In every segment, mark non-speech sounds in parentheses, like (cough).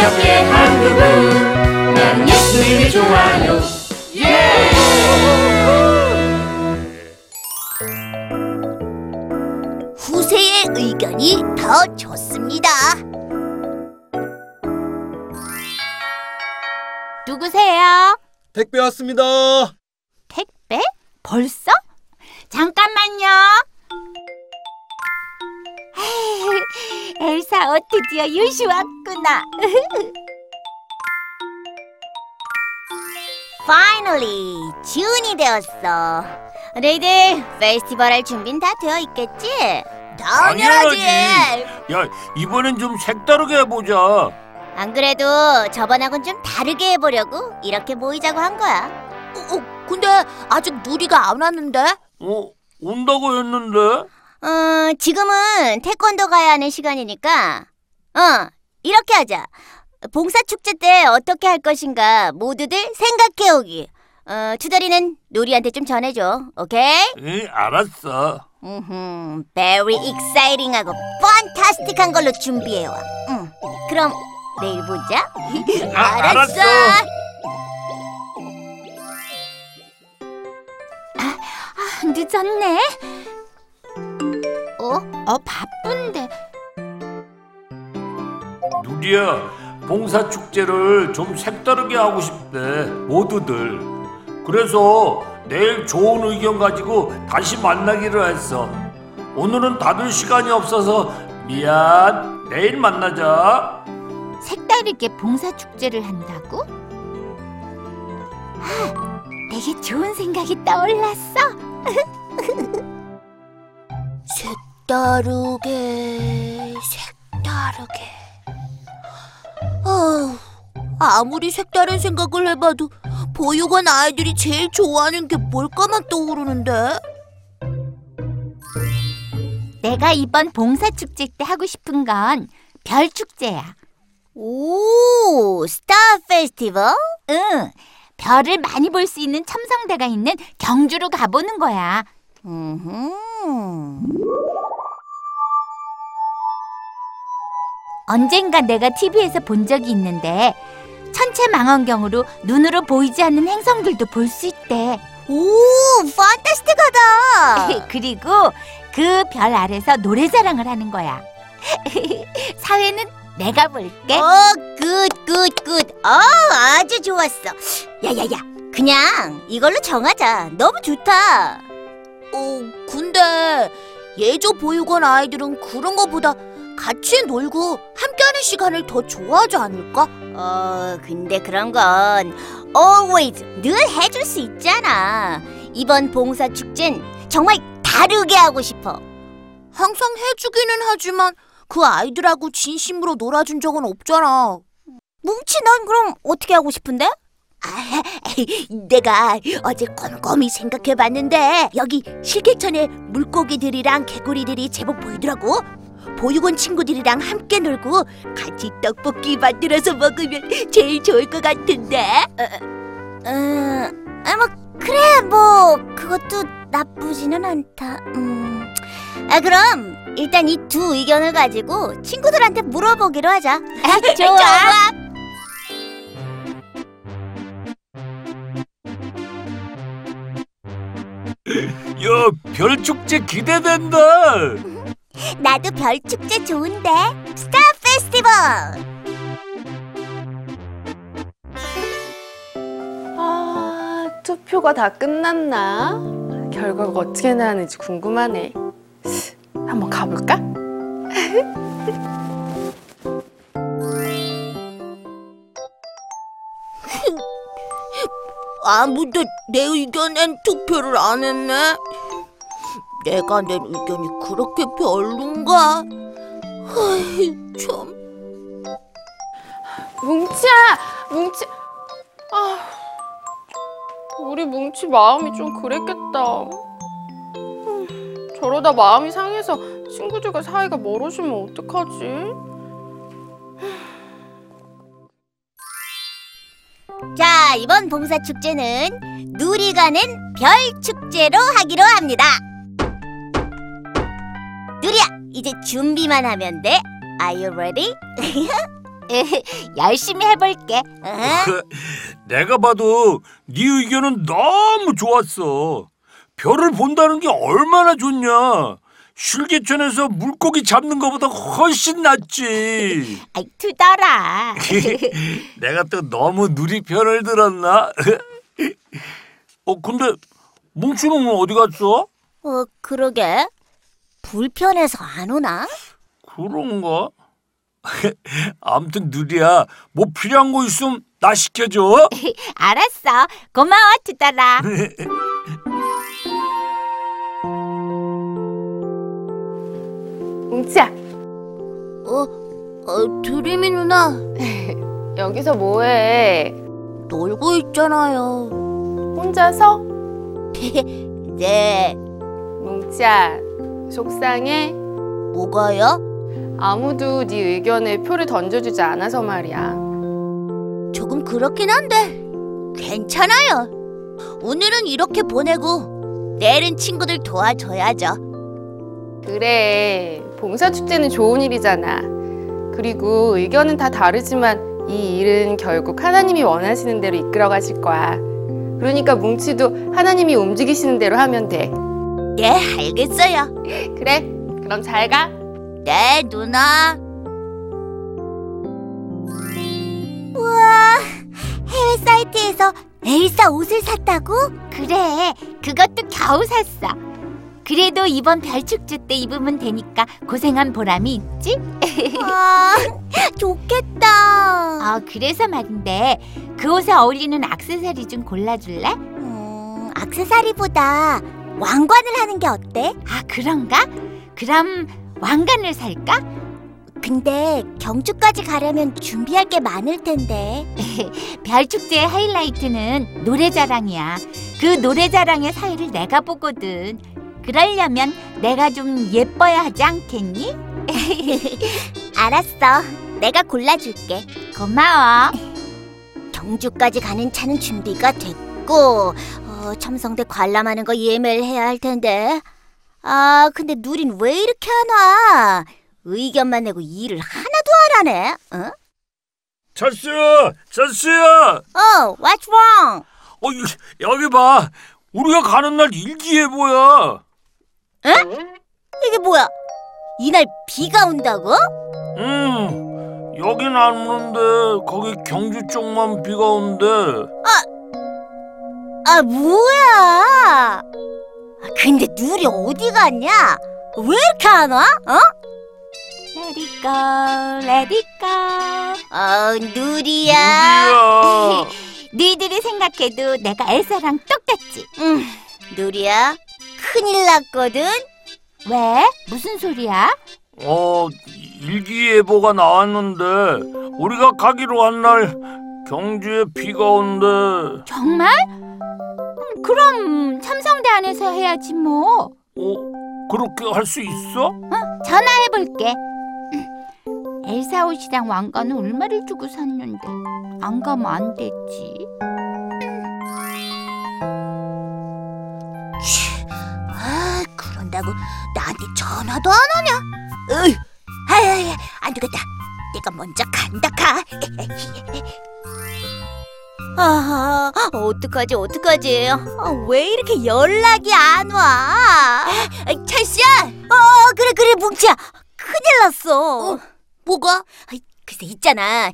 함께 한 그분 난 예수님이 좋아요 후세의 의견이 더 좋습니다. 누구세요? 택배 왔습니다. 택배? 벌써? 잠깐만요. 에이, (laughs) 엘사, 어, 드디어 유시 왔구나. (laughs) Finally, 지훈이 되었어. 너희들 페스티벌 할 준비는 다 되어 있겠지? 당연하지. 야, 이번엔 좀 색다르게 해보자. 안 그래도 저번하고는 좀 다르게 해보려고 이렇게 모이자고 한 거야. 어, 근데 아직 누리가 안 왔는데? 어, 온다고 했는데? 어, 지금은 태권도 가야 하는 시간이니까, 어, 이렇게 하자. 봉사 축제 때 어떻게 할 것인가 모두들 생각해 오기. 어, 투덜이는 놀이한테 좀 전해줘. 오케이? 응, 알았어. 음, very exciting하고 fantastic한 걸로 준비해와. 응, 그럼 내일 보자. (laughs) 아, 알았어. 아, 늦었네. 어? 어, 바쁜데. 누리야, 봉사 축제를 좀 색다르게 하고 싶대. 모두들. 그래서 내일 좋은 의견 가지고 다시 만나기로 했어. 오늘은 다들 시간이 없어서 미안. 내일 만나자. 색다르게 봉사 축제를 한다고? 아, 되게 좋은 생각이 떠올랐어. (laughs) 색다르게, 색다르게. 아, 아무리 색다른 생각을 해봐도 보육원 아이들이 제일 좋아하는 게 뭘까만 떠오르는데? 내가 이번 봉사 축제 때 하고 싶은 건 별 축제야. 오, 스타 페스티벌? 응. 별을 많이 볼 수 있는 첨성대가 있는 경주로 가보는 거야. 음. 언젠가 내가 TV에서 본 적이 있는데 천체 망원경으로 눈으로 보이지 않는 행성들도 볼 수 있대. 오, 판타스틱하다. (laughs) 그리고 그 별 아래서 노래자랑을 하는 거야. (laughs) 사회는 내가 볼게. 어, good, good, good. 어, 아주 좋았어. 야야야, 그냥 이걸로 정하자. 너무 좋다. 어, 근데 예조 보육원 아이들은 그런 거보다 같이 놀고 함께하는 시간을 더 좋아하지 않을까? 어, 근데 그런 건 always 늘 해줄 수 있잖아. 이번 봉사 축제는 정말 다르게 하고 싶어. 항상 해주기는 하지만 그 아이들하고 진심으로 놀아준 적은 없잖아. 뭉치 넌 그럼 어떻게 하고 싶은데? 아, (laughs) 내가 어제 곰곰이 생각해봤는데 여기 실개천에 물고기들이랑 개구리들이 제법 보이더라고. 보육원 친구들이랑 함께 놀고 같이 떡볶이 만들어서 먹으면 제일 좋을 것 같은데. 어, 아, 뭐 그래 뭐 그것도 나쁘지는 않다. 음. 아 그럼 일단 이 두 의견을 가지고 친구들한테 물어보기로 하자. (laughs) 좋아. 야, 별 축제 기대된다. 나도 별 축제 좋은데. 스타 페스티벌. 아, 투표가 다 끝났나? 결과가 어떻게 나왔는지 궁금하네. 한번 가볼까? (laughs) 아무도 내 의견엔 투표를 안 했네. 내가 낸 의견이 그렇게 별론가? 아이, 참. 뭉치야! 뭉치! 아, 우리 뭉치 마음이 좀 그랬겠다. 음, 저러다 마음이 상해서 친구들과 사이가 멀어지면 어떡하지? 자, 이번 봉사 축제는 누리가 낸 별 축제로 하기로 합니다. 누리야, 이제 준비만 하면 돼. Are you ready? (laughs) 열심히 해볼게. 응? 내가 봐도 네 의견은 너무 좋았어. 별을 본다는 게 얼마나 좋냐. 쉴개천에서 물고기 잡는 것보다 훨씬 낫지. (laughs) 아이, 투덜아. (laughs) 내가 또 너무 누리 편을 들었나? 어 근데 뭉치는 어디 갔어? 어, 그러게. 불편해서 안 오나? 그런가? (laughs) 아무튼 누리야 뭐 필요한 거 있으면 나 시켜줘. (laughs) 알았어. 고마워, 투덜아. 뭉치야, (laughs) 어, 어, 드림이 누나, 여기서 뭐해? 놀고 있잖아요. 혼자서? 네, 뭉치야, 속상해? 뭐가요? 아무도 네 의견에 표를 던져주지 않아서 말이야. 조금 그렇긴 한데, 괜찮아요. 오늘은 이렇게 보내고, 내일은 친구들 도와줘야죠. 그래, 봉사축제는 좋은 일이잖아. 그리고 의견은 다 다르지만 이 일은 결국 하나님이 원하시는 대로 이끌어 가실 거야. 그러니까 뭉치도 하나님이 움직이시는 대로 하면 돼. 네, 알겠어요. 그래, 그럼 잘 가. 네, 누나. 우와, 해외 사이트에서 엘사 옷을 샀다고? 그래, 그것도 겨우 샀어. 그래도 이번 별축제 때 입으면 되니까 고생한 보람이 있지? 와, (laughs) 좋겠다. 아, 그래서 말인데 그 옷에 어울리는 액세서리 좀 골라줄래? 음, 악세사리보다 왕관을 하는 게 어때? 아, 그런가? 그럼 왕관을 살까? 근데 경주까지 가려면 준비할 게 많을 텐데. (laughs) 별축제의 하이라이트는 노래자랑이야. 그 노래자랑의 사회를 내가 보거든. 그러려면 내가 좀 예뻐야 하지 않겠니? (laughs) 알았어. 내가 골라줄게. 고마워. (laughs) 경주까지 가는 차는 준비가 됐고 어, 첨성대 관람하는 거 예매를 해야 할 텐데 아 근데 누린 왜 이렇게 안 와? 의견만 내고 일을 하나도 안 하네 어? 철수야, 철수야. 어, what's wrong? 어 이- 여기 봐. 우리가 가는 날 일기예보야. 이게 뭐야? 이날 비가 온다고? 응. 여긴 안 오는데 거기 경주 쪽만 비가 온대. 아 뭐야? 아, 근데 누리 어디 갔냐? 왜 이렇게 안 와? 어? Let it go, let it go. 어, 누리야. 누리야. 너희들이 생각해도 내가 엘사랑 똑같지? 음, 누리야. 큰일 났거든. 왜? 무슨 소리야? 어 일기예보가 나왔는데 우리가 가기로 한 날 경주에 비가 온대. 정말? 음, 그럼 삼성대 안에서 해야지 뭐. 어 그렇게 할 수 있어? 전화해볼게. 엘사 옷이랑 왕관은 얼마를 주고 샀는데 안 가면 안 되지. 아, 그런다고 나한테 전화도 안 하냐? 으이, 아이, 안 되겠다. 내가 먼저 간다, 가. (laughs) 아, 어떡하지, 어떡하지? 아, 왜 이렇게 연락이 안 와? 찰씨야! 어, 그래, 그래, 뭉치야. 큰일 났어. 뭐가? 글쎄, 있잖아.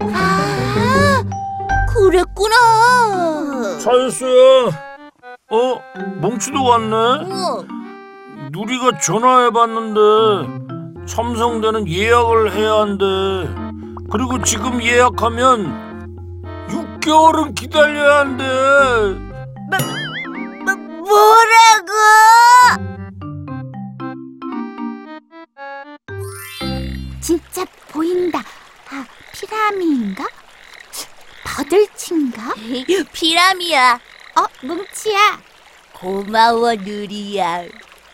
아, 그랬구나. 차였어요. 어 뭉치도 왔네. 어. 누리가 전화해봤는데 첨성대는 예약을 해야 한대. 그리고 지금 예약하면 6개월은 기다려야 한대. 뭐, 뭐라고? 진짜 보인다. 아, 피라미인가? 버들치인가? 피라미야. 어, 뭉치야. 고마워, 누리야.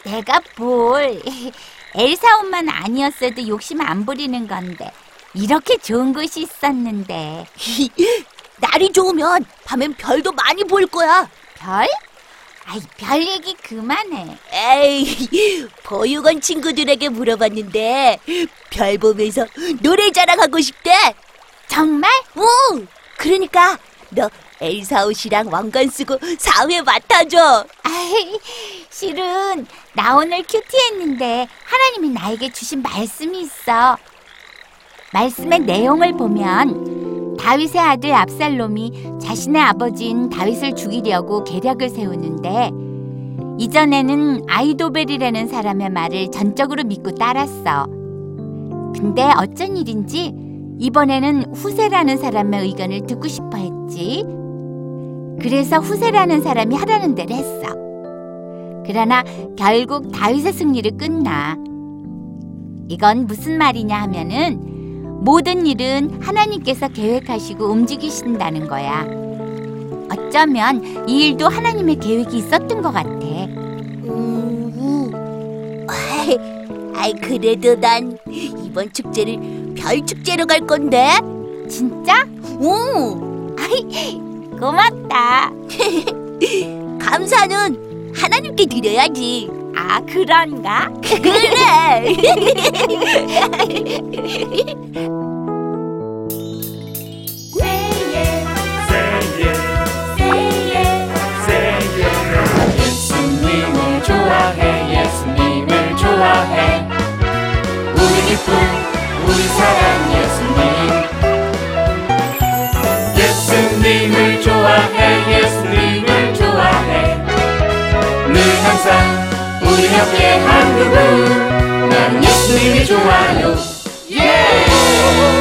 내가 뭘. (laughs) 엘사 옷만 아니었어도 욕심 안 부리는 건데. 이렇게 좋은 곳이 있었는데. (laughs) 날이 좋으면 밤엔 별도 많이 보일 거야. 별? 아이, 별 얘기 그만해. 에이, (laughs) 보육원 친구들에게 물어봤는데 별 보면서 노래 자랑하고 싶대. 정말? 오, 그러니까 너 엘사 옷이랑 왕관 쓰고 사회 맡아줘. 아이, 실은 나 오늘 큐티했는데 하나님이 나에게 주신 말씀이 있어. 말씀의 내용을 보면 다윗의 아들 압살롬이 자신의 아버지인 다윗을 죽이려고 계략을 세우는데 이전에는 아이도벨이라는 사람의 말을 전적으로 믿고 따랐어. 근데 어쩐 일인지 이번에는 후세라는 사람의 의견을 듣고 싶어 했지. 그래서 후세라는 사람이 하라는 대로 했어. 그러나 결국 다윗의 승리를 끝나. 이건 무슨 말이냐 하면은 모든 일은 하나님께서 계획하시고 움직이신다는 거야. 어쩌면 이 일도 하나님의 계획이 있었던 것 같아. 음, 아이, 아이 그래도 난 이번 축제를 별 축제로 갈 건데. 진짜? 오, 아이, 고맙다. (laughs) 감사는 하나님께 드려야지. 아, 그런가? 그래. (laughs) 예수님을 좋아해 예수님을 좋아해. 우리 기쁨 우리 사랑 예수님. 예수님을 좋아해 예수님을 좋아해. 늘 항상 우리 함께 한 그분 Мистер Митюаню. Yeah!